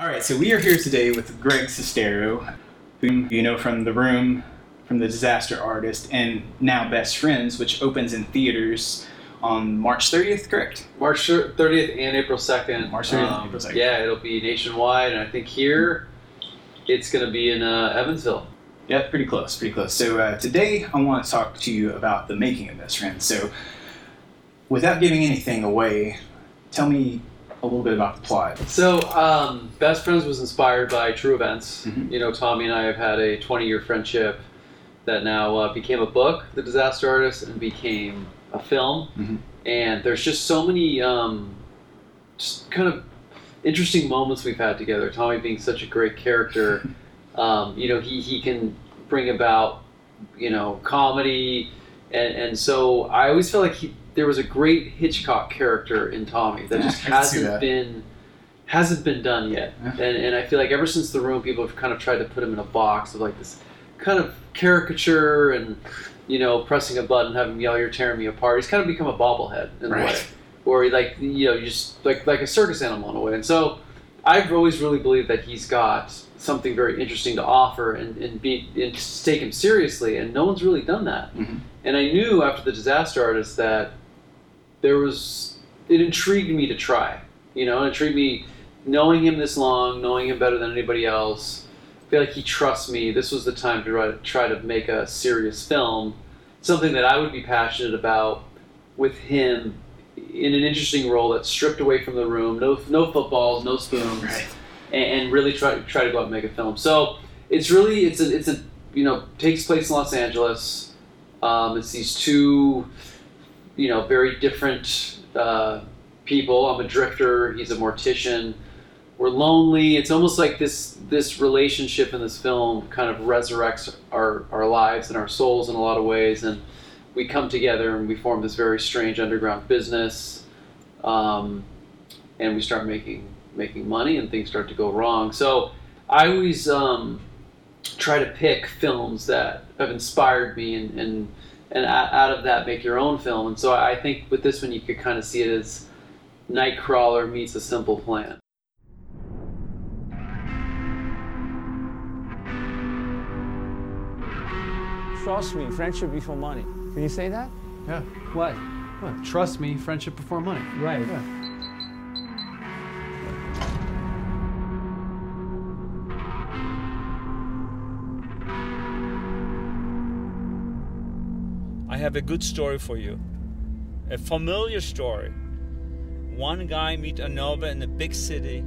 All right, so we are here today with Greg Sestero, whom you know from The Room, from The Disaster Artist, and now Best Friends, which opens in theaters on March 30th, correct? March 30th and April 2nd. March 30th and April 2nd. Yeah, it'll be nationwide, and I think here it's going to be in uh, Evansville. Yeah, pretty close, pretty close. So uh, today I want to talk to you about the making of Best Friends. So without giving anything away, tell me a little bit about the plot. So, um, Best Friends was inspired by true events. Mhm. You know, Tommy and I have had a 20 year friendship that now uh, became a book, The Disaster Artist, and became a film. Mhm. And there's just so many um, just kind of interesting moments we've had together. Tommy being such a great character. um, you know, he, he can bring about, you know, comedy. And, and so I always feel like he, there was a great Hitchcock character in Tommy that just hasn't that. been hasn't been done yet. Yeah. And, and I feel like ever since the room, people have kind of tried to put him in a box of like this kind of caricature and you know pressing a button, having yell, "You're tearing me apart." He's kind of become a bobblehead in a way, or like you know you just like like a circus animal in a way. And so I've always really believed that he's got something very interesting to offer and, and be and take him seriously, and no one's really done that. Mhm. And I knew after the disaster artist that there was it intrigued me to try. You know, it intrigued me knowing him this long, knowing him better than anybody else. I feel like he trusts me. This was the time to try, to make a serious film, something that I would be passionate about with him in an interesting role that's stripped away from the room. No, no footballs, no spoons Right. and, and really try try to go out and make a film. So it's really it's a it's a you know takes place in Los Angeles. Um, it's these two you know very different uh, people. I'm a drifter. He's a mortician. We're lonely. It's almost like this this relationship in this film kind of resurrects our our lives and our souls in a lot of ways and. We come together and we form this very strange underground business, um, and we start making making money and things start to go wrong. So I always um, try to pick films that have inspired me and, and, and out of that make your own film. And so I think with this one you could kind of see it as Nightcrawler meets a simple plan. Trust me, friendship before money. Can you say that? Yeah. What? Well, trust me, friendship before money. Right. Yeah. Have a good story for you. A familiar story. One guy meet another in a big city.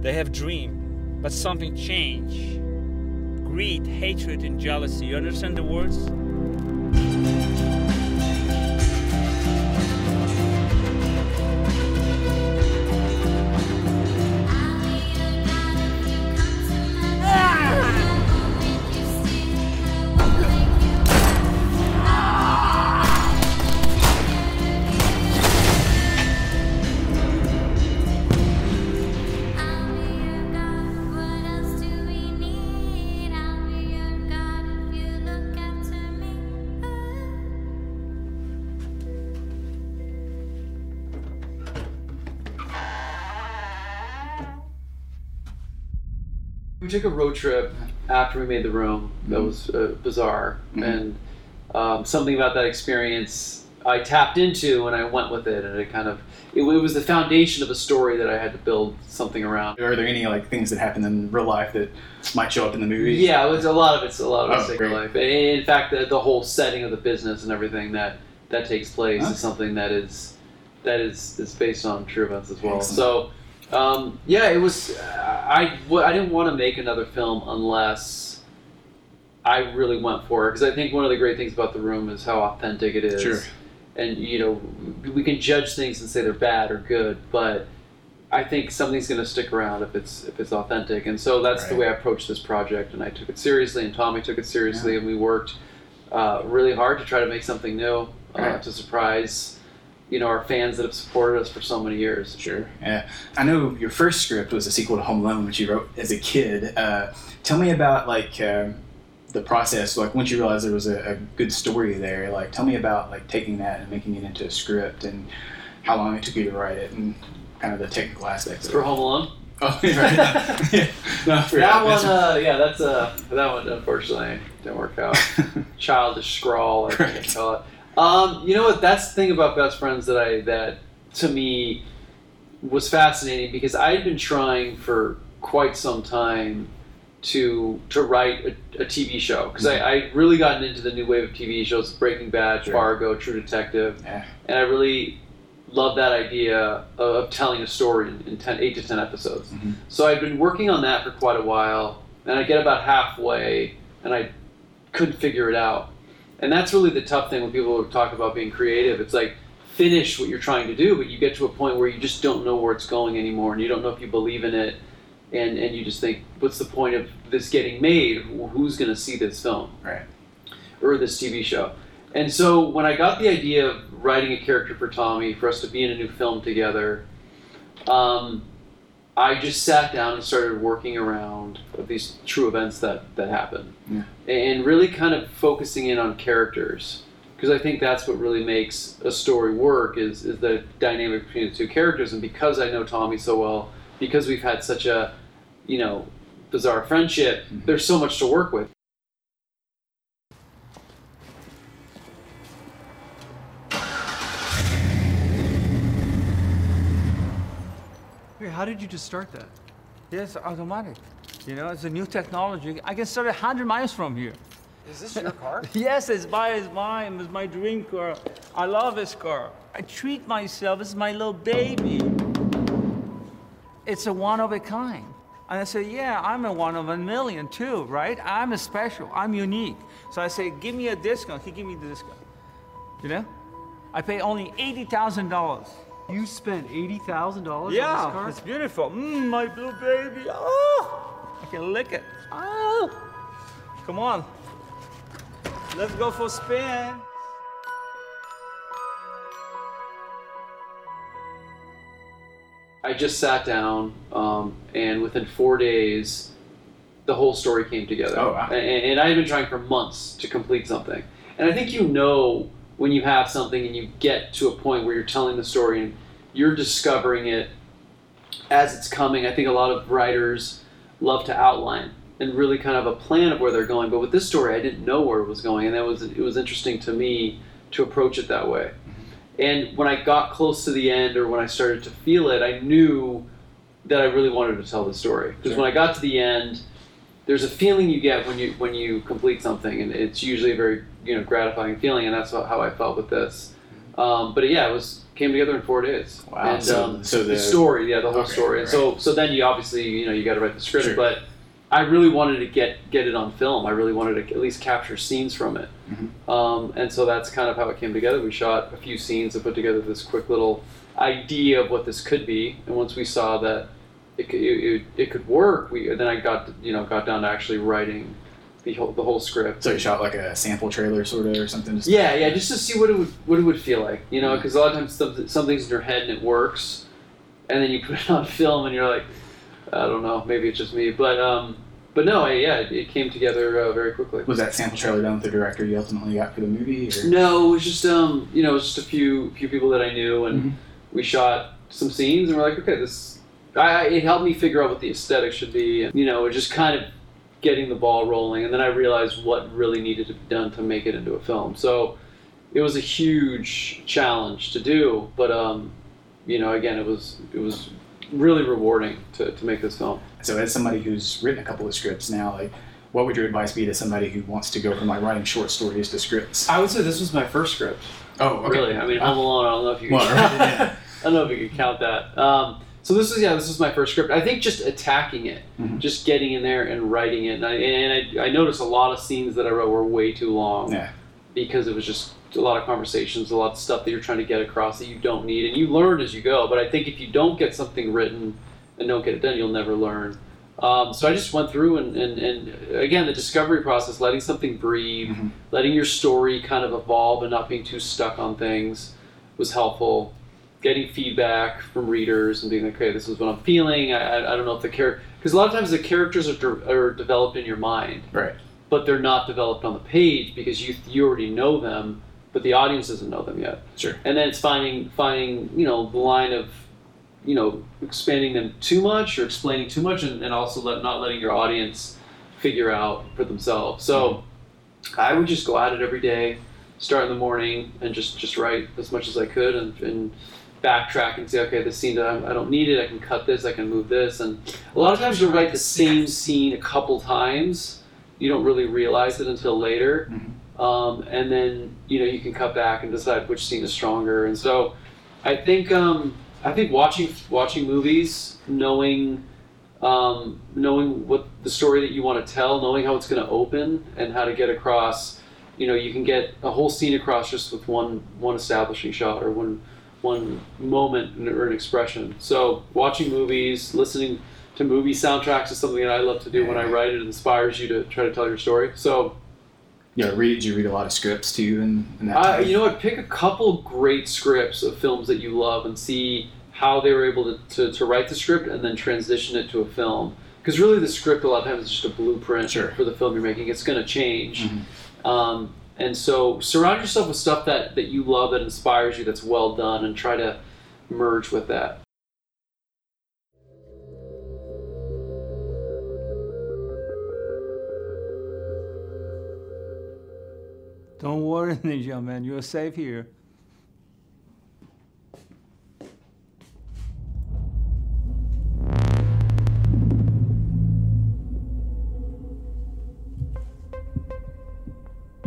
They have dream, but something change. Greed, hatred, and jealousy. You understand the words? We took a road trip after we made the room. That Mhm. was uh, bizarre, Mhm. and um, something about that experience I tapped into, and I went with it, and it kind of it, it was the foundation of a story that I had to build something around. Are there any like things that happen in real life that might show up in the movie? Yeah, it was a lot of it's a lot of it's Oh, great. life. And in fact, the, the whole setting of the business and everything that that takes place Okay. is something that is that is is based on true events as well. Excellent. So, um, yeah, it was. I I I didn't want to make another film unless I really went for it because I think one of the great things about the room is how authentic it is. Sure. And you know, we can judge things and say they're bad or good, but I think something's going to stick around if it's if it's authentic, and so that's the way I approached this project, and I took it seriously, and Tommy took it seriously, and we worked uh, really hard to try to make something new uh, Right. to surprise, you know, our fans that have supported us for so many years. Sure. Yeah. I know your first script was a sequel to Home Alone, which you wrote as a kid. Uh, tell me about like um the process. Like once you realized there was a, a good story there, like tell me about like taking that and making it into a script and how long it took you to write it and kind of the technical aspects. Of For. Home Alone, Oh, right. yeah. No. That one, uh, yeah, that's uh, that one unfortunately didn't work out. Childish scrawl, I think call it. Um, you know what? That's the thing about best friends that I that to me was fascinating because I had been trying for quite some time to to write a, a TV show because I, I really gotten into the new wave of TV shows, Breaking Bad, Sure. Fargo, True Detective, Yeah. and I really love that idea of, of telling a story in, in 10, 8 to 10 episodes. Mhm. So I'd been working on that for quite a while, and I get about halfway, and I couldn't figure it out. And that's really the tough thing when people talk about being creative. It's like finish what you're trying to do, but you get to a point where you just don't know where it's going anymore, and you don't know if you believe in it, and and you just think, what's the point of this getting made? Who's going to see this film? Right. or this TV show. And so when I got the idea of writing a character for Tommy, for us to be in a new film together, um, I just sat down and started working around these true events that, that happened. Yeah. And really kind of focusing in on characters. Because I think that's what really makes a story work is, is the dynamic between the two characters. And because I know Tommy so well, because we've had such a, you know, bizarre friendship, Mhm. there's so much to work with. How did you just start that? Yes, automatic. You know, it's a new technology. I can start 100 miles from here. Is this your car? Yes, it's my, it's mine. It's my dream car. I love this car. I treat myself It's my little baby. It's a one of a kind. And I say, yeah, I'm a one of a million too, right? I'm a special. I'm unique. So I say, give me a discount. He give me the discount. You know? I pay only $80,000. You spent eighty thousand dollars on this Yeah, car? it's beautiful. Mmm, my blue baby. Oh, I can lick it. Oh, come on. Let's go for a spin. I just sat down, um, and within four days, the whole story came together. Oh, wow. And, and I had been trying for months to complete something. And I think you know when you have something and you get to a point where you're telling the story and you're discovering it as it's coming. I think a lot of writers love to outline and really kind of a plan of where they're going. But with this story, I didn't know where it was going, and that was it was interesting to me to approach it that way. And when I got close to the end, or when I started to feel it, I knew that I really wanted to tell the story. Because Sure. when I got to the end, there's a feeling you get when you when you complete something, and it's usually a very you know gratifying feeling, and that's what, how I felt with this. Um, but yeah, it was came together in four days. Wow, And, so- um, so the, the- story, yeah, the whole Okay, story, and so so then you obviously you know you got to write the script, Sure. but I really wanted to get get it on film. I really wanted to at least capture scenes from it. Mhm. Um, and so that's kind of how it came together. We shot a few scenes and put together this quick little idea of what this could be. And once we saw that it could, it, it, could work, we then I got you know got down to actually writing the whole the whole script. So you shot like a sample trailer, sort of, or something. Just Yeah, yeah, just to see what it would what it would feel like, you know, because a lot of times some, something's in your head and it works, and then you put it on film and you're like, I don't know, maybe it's just me, but um, but no, I, yeah, it, it came together uh, very quickly. Was that sample trailer done with the director you ultimately got for the movie? Or? No, it was just um, you know, it was just a few few people that I knew, and Mhm. we shot some scenes, and we're like, okay, this. I, I- it helped me figure out what the aesthetic should be, and you know, just kind of getting the ball rolling, and then I realized what really needed to be done to make it into a film. So it was a huge challenge to do, but um, you know, again, it was it was really rewarding to, to make this film. So as somebody who's written a couple of scripts now, like, what would your advice be to somebody who wants to go from like writing short stories to scripts? I would say this was my first script. Oh, okay. Really, I mean, Home Alone. I don't know if you. Can, right. I don't know if you can count that. Um, so this is yeah, this is my first script. I think just attacking it, Mhm. just getting in there and writing it. And I, and I, I noticed a lot of scenes that I wrote were way too long Yeah. because it was just a lot of conversations, a lot of stuff that you're trying to get across that you don't need, and you learn as you go. But I think if you don't get something written and don't get it done, you'll never learn. Um, so I just went through and, and, and again the discovery process, letting something breathe, Mhm. letting your story kind of evolve and not being too stuck on things was helpful. Getting feedback from readers and being like, okay, this is what I'm feeling. I, I, I don't know if the character, because a lot of times the characters are, de- are developed in your mind, Right. but they're not developed on the page because you you already know them, but the audience doesn't know them yet. Sure. And then it's finding finding you know the line of you know expanding them too much or explaining too much, and, and also let, not letting your audience figure out for themselves. So I would just go at it every day, start in the morning, and just just write as much as I could, and, and backtrack and say, okay, this scene I don't need it. I can cut this. I can move this. And a lot of times you write the same scene a couple times. You don't really realize it until later. Mhm. Um, and then you know you can cut back and decide which scene is stronger. And so, I think um, I think watching watching movies, knowing um, knowing what the story that you want to tell, knowing how it's going to open, and how to get across. You know, you can get a whole scene across just with one one establishing shot or one one moment or an expression. So, watching movies, listening to movie soundtracks is something that I love to do when I write. It inspires you to try to tell your story. So, Yeah, read. You read a lot of scripts too? And, that. uh, you know what? Pick a couple great scripts of films that you love and see how they were able to, to, to write the script and then transition it to a film. Because really, the script a lot of times is just a blueprint Sure. for the film you're making. It's going to change. Mhm. Um, and so surround yourself with stuff that, that you love, that inspires you, that's well done, and try to merge with that. Don't worry, Ninja Man, you're safe here.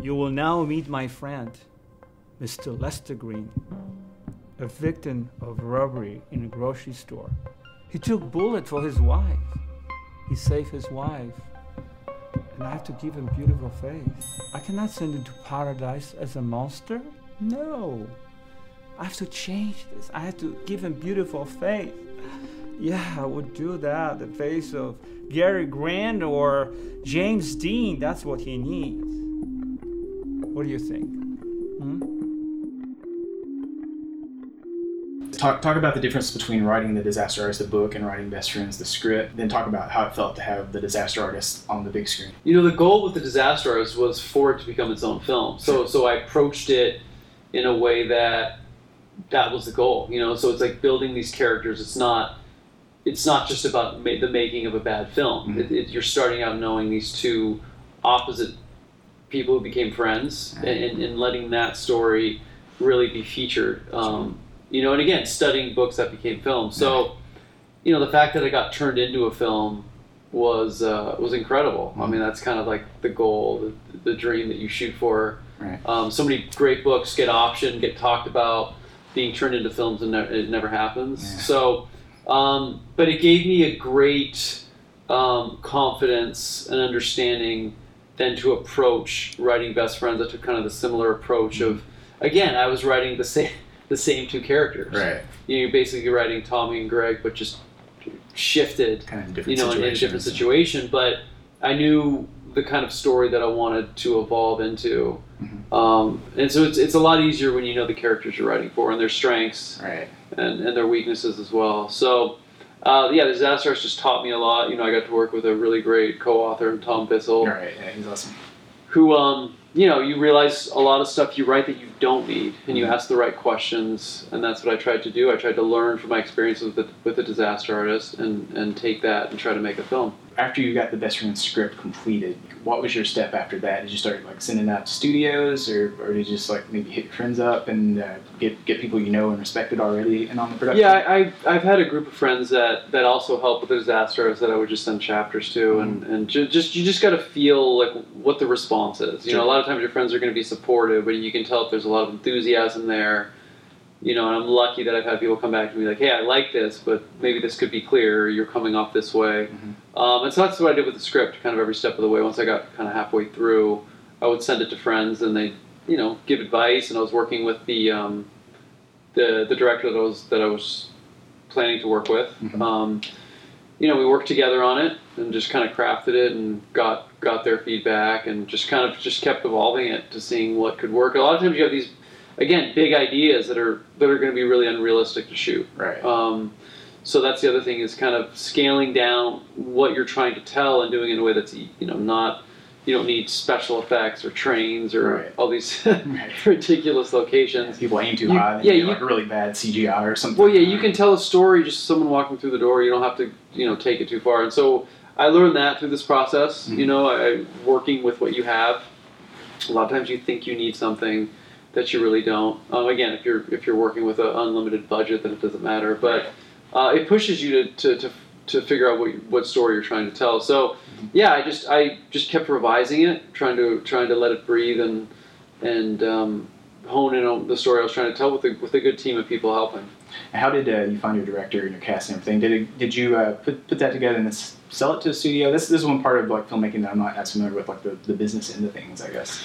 You will now meet my friend, Mr. Lester Green, a victim of robbery in a grocery store. He took bullet for his wife. He saved his wife and I have to give him beautiful face. I cannot send him to paradise as a monster. No. I have to change this. I have to give him beautiful face. Yeah, I would do that. The face of Cary Grant or James Dean. That's what he needs. What do you think? Hmm? Talk, talk about the difference between writing the Disaster Artist, the book, and writing Best Friends, the script. Then talk about how it felt to have the Disaster Artist on the big screen. You know, the goal with the Disaster Artist was for it to become its own film. So, so I approached it in a way that that was the goal. You know, so it's like building these characters. It's not, it's not just about ma- the making of a bad film. Mhm. It, it, you're starting out knowing these two opposite people who became friends, and, and, and letting that story really be featured. Um, you know, and again, studying books that became films. So, you know, the fact that it got turned into a film was uh, was incredible. I mean, that's kind of like the goal, the, the dream that you shoot for. Right. Um, so many great books get optioned, get talked about, being turned into films, and ne- it never happens. Yeah. So, um, but it gave me a great um, confidence and understanding then to approach writing Best Friends. I took kind of the similar approach of, again, I was writing the same the same two characters. Right. You know, you're basically writing Tommy and Greg, but just shifted Kind of different you know, in, in a different situation. But I knew the kind of story that I wanted to evolve into, Mhm. um, and so it's it's a lot easier when you know the characters you're writing for and their strengths Right. and, and their weaknesses as well. So. Uh, yeah, the Disaster Artist just taught me a lot. You know, I got to work with a really great co-author, Tom Bissell, Right. Yeah, he's awesome. who, um, you know, you realize a lot of stuff you write that you don't need, and you ask the right questions, and that's what I tried to do. I tried to learn from my experience with the, with the Disaster Artist and, and take that and try to make a film. After you got the Best friend script completed, what was your step after that? Did you start like sending out to studios, or, or did you just like maybe hit your friends up and uh, get get people you know and respected already and on the production? Yeah, I, I've had a group of friends that, that also help with the Disaster Artist that I would just send chapters to, and, and ju- just you just got to feel like what the response is. You know, a lot of times your friends are going to be supportive, but you can tell if there's a lot of enthusiasm there. You know, and I'm lucky that I've had people come back to me like, "Hey, I like this, but maybe this could be clearer. You're coming off this way." Um, and so that's what I did with the script, kind of every step of the way. Once I got kind of halfway through, I would send it to friends, and they, you know, give advice. And I was working with the um, the the director that I was that I was planning to work with. Mhm. Um, you know, we worked together on it and just kind of crafted it and got got their feedback and just kind of just kept evolving it to seeing what could work. A lot of times you have these, again, big ideas that are that are going to be really unrealistic to shoot. Right. Um, so that's the other thing is kind of scaling down what you're trying to tell and doing it in a way that's you know not you don't need special effects or trains or Right. all these ridiculous locations. People aim too You- high, then yeah, you like really bad CGI or something. Well, yeah, you can tell a story just someone walking through the door. You don't have to, you know, take it too far. And so I learned that through this process. Mhm. You know, I, working with what you have. A lot of times you think you need something that you really don't. Um, again, if you're if you're working with an unlimited budget, then it doesn't matter. But uh, it pushes you to, to, to, to figure out what what story you're trying to tell. So yeah, I just I just kept revising it, trying to trying to let it breathe and and um, hone in on the story I was trying to tell with a, with a good team of people helping. How did uh, you find your director and your cast and everything? Did it, did you uh, put put that together and sell it to a studio? This this is one part of like filmmaking that I'm not as familiar with, like the, the business end of things, I guess.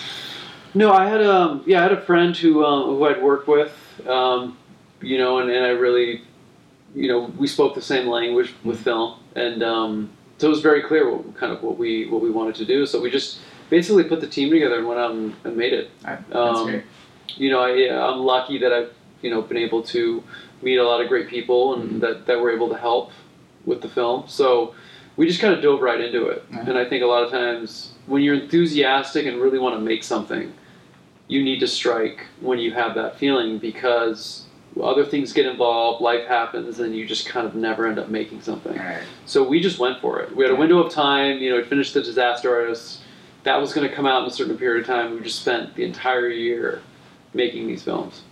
No, I had um yeah I had a friend who um, who I'd worked with, um, you know, and, and I really, you know, we spoke the same language with film, and um, so it was very clear what kind of what we what we wanted to do. So we just basically put the team together and went out and, and made it. I, that's Um, great. You know, I I'm lucky that I've you know been able to meet a lot of great people and Mhm. that that were able to help with the film. So we just kind of dove right into it. Yeah. And I think a lot of times when you're enthusiastic and really want to make something, you need to strike when you have that feeling because other things get involved, life happens, and you just kind of never end up making something. Right. So we just went for it. We had a window of time. You know, we finished the Disaster Artist. That was going to come out in a certain period of time. We just spent the entire year making these films.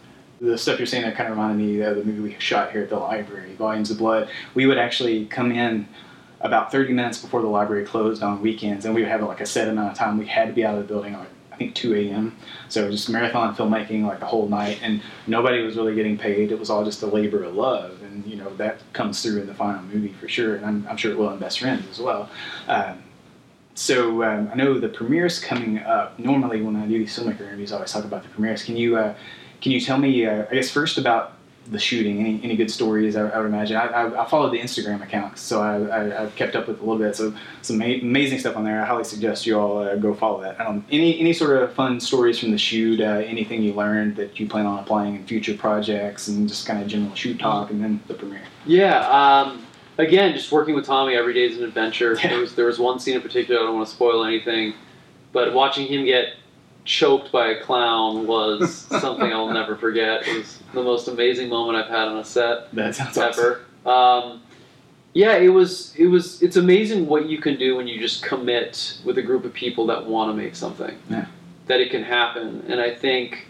the stuff you're saying that kind of reminded me of the movie we shot here at the library, Volumes of Blood. We would actually come in about 30 minutes before the library closed on weekends, and we would have like a set amount of time. We had to be out of the building like I think 2 a.m. So just marathon filmmaking like the whole night, and nobody was really getting paid. It was all just a labor of love, and you know that comes through in the final movie for sure. And I'm, I'm sure it will in Best Friends as well. Um, so um, I know the premiere's coming up. Normally, when I do these filmmaker interviews, I always talk about the premieres. Can you uh, can you tell me, uh, I guess, first about the shooting? Any, any good stories? I, I would imagine. I, I, I followed the Instagram account, so I, I, I've kept up with a little bit. So some ma- amazing stuff on there. I highly suggest you all uh, go follow that. Um, any any sort of fun stories from the shoot? Uh, anything you learned that you plan on applying in future projects, and just kind of general shoot talk, and then the premiere. Yeah. Um, again, just working with Tommy every day is an adventure. Yeah. There was there was one scene in particular. I don't want to spoil anything, but watching him get choked by a clown was something I'll never forget. It was the most amazing moment I've had on a set. That sounds awesome. ever. Um, yeah, it was. It was. It's amazing what you can do when you just commit with a group of people that want to make something. Yeah. That it can happen, and I think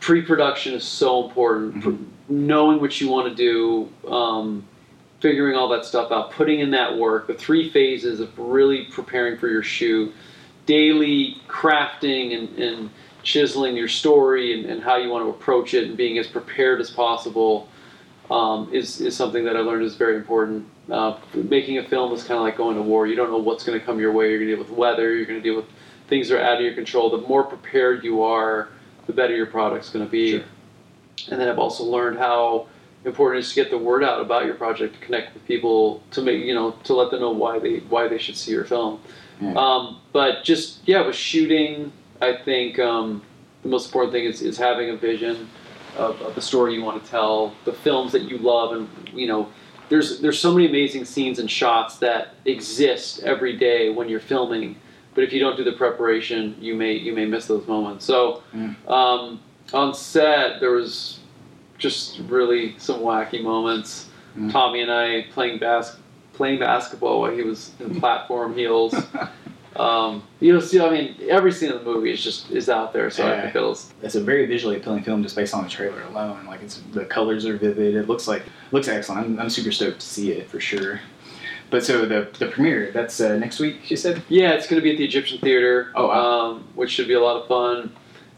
pre-production is so important. Mhm. Knowing what you want to do, um, figuring all that stuff out, putting in that work, the three phases of really preparing for your shoot, daily crafting and, and chiseling your story and, and how you want to approach it and being as prepared as possible um, is, is something that I learned is very important. Uh, making a film is kind of like going to war. You don't know what's going to come your way. You're going to deal with weather. You're going to deal with things that are out of your control. The more prepared you are, the better your product's going to be. Sure. And then I've also learned how important is to get the word out about your project, to connect with people, to make you know, to let them know why they why they should see your film. Um, but just yeah, with shooting, I think um, the most important thing is, is having a vision of, of the story you want to tell, the films that you love, and you know, there's there's so many amazing scenes and shots that exist every day when you're filming. But if you don't do the preparation, you may you may miss those moments. So Mm. um, on set, there was just really some wacky moments. Mm. Tommy and I playing bas- playing basketball while he was in platform heels. Um, you know, see, I mean, every scene in the movie is just is out there. So I Yeah. think it'll. it's a very visually appealing film just based on the trailer alone. Like it's the colors are vivid. It looks like looks excellent. I'm, I'm super stoked to see it for sure. But so the the premiere that's uh, next week. You said. Yeah, it's going to be at the Egyptian Theater. Oh, wow. Um, which should be a lot of fun.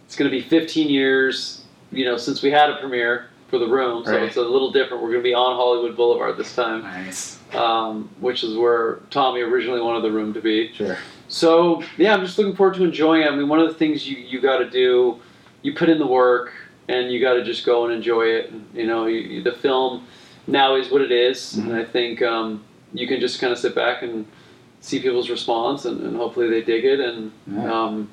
It's going to be 15 years, you know, since we had a premiere for the room. So Right. it's a little different. We're going to be on Hollywood Boulevard this time, Nice. um, which is where Tommy originally wanted the room to be. Sure. So yeah, I'm just looking forward to enjoying it. I mean, one of the things you you got to do, you put in the work, and you got to just go and enjoy it. You know, you, you- the film now is what it is, and I think um, you can just kind of sit back and see people's response, and, and hopefully they dig it, and Yeah. um,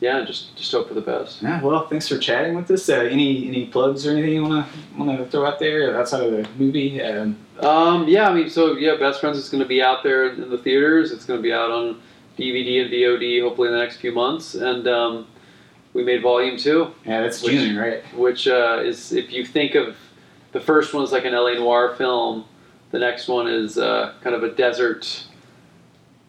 yeah, just just hope for the best. Yeah, well, thanks for chatting with us. Uh, any any plugs or anything you wanna wanna throw out there outside of the movie? Um, Um, yeah, I mean, so yeah, Best Friends is going to be out there in the theaters. It's going to be out on DVD and VOD hopefully in the next few months, and um, we made volume two, Yeah, that's Which- June, right? which uh, is if you think of the first one is like an LA noir film, the next one is uh, kind of a desert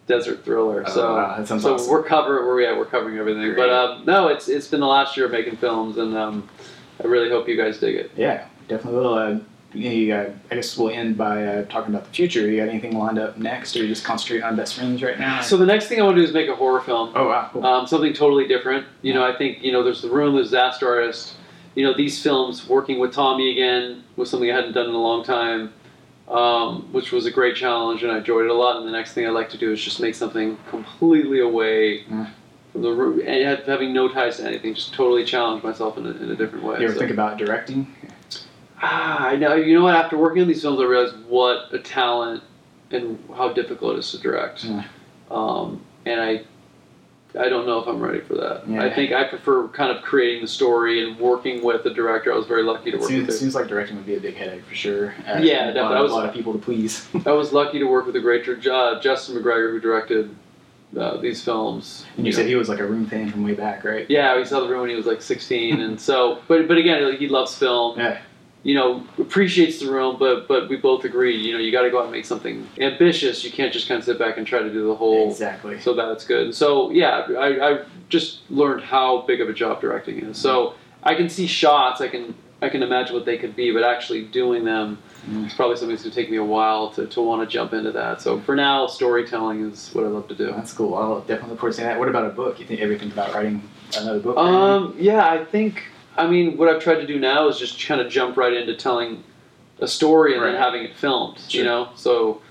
desert thriller. Oh, so wow, that sounds so awesome. we're covering we're yeah we're covering everything. Great. But um, no, it's it's been the last year of making films, and um, I really hope you guys dig it. Yeah, definitely will. Uh, you, uh, I guess we'll end by uh, talking about the future. You got anything lined up next, or you just concentrate on best friends right now? So the next thing I want to do is make a horror film. oh wow, cool. um, something totally different. You know, I think you know there's the room, there's disaster artist. You know, these films working with Tommy again was something I hadn't done in a long time, um, which was a great challenge, and I enjoyed it a lot. And the next thing I'd like to do is just make something completely away Mm. from the room and having no ties to anything, just totally challenge myself in a, in a different way. you ever So- think about directing? Ah, I know. You know what? After working on these films, I realized what a talent and how difficult it is to direct. Yeah. Um, and I, I don't know if I'm ready for that. Yeah. I think I prefer kind of creating the story and working with a director. I was very lucky to It work seems, it seems like directing would be a big headache for sure. Uh, Yeah, definitely. lot, I was- a lot of people to please. I was lucky to work with a great uh, Justin MacGregor who directed uh, these films. and you know. said he was like a room fan from way back, right? Yeah, we saw the room when he was like 16, and so, but but again, like, he loves film. Yeah. You know, appreciates the room, but but we both agree, you know, you got to go out and make something ambitious. You can't just kind of sit back and try to do the whole Exactly. so that it's good. And so yeah, I, I just learned how big of a job directing is. So I can see shots, I can I can imagine what they could be, but actually doing them Mm. is probably something that's going to take me a while to, to want to jump into that. So for now, storytelling is what I love to do. That's cool. I'll definitely look forward to seeing that. What about a book? You think ever think about writing another book? Um, yeah, I think. I mean, what I've tried to do now is just kind of jump right into telling a story and Right. then having it filmed. You know, so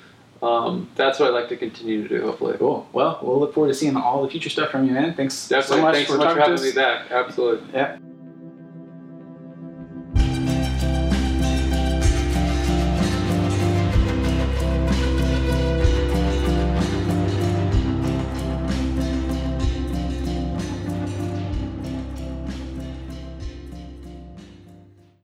um, that's what I'd like to continue to do. Hopefully. Cool. Well, we'll look forward to seeing all the future stuff from you, man. Thanks Definitely. so much Thanks for so much for having me back. Absolutely. Yeah.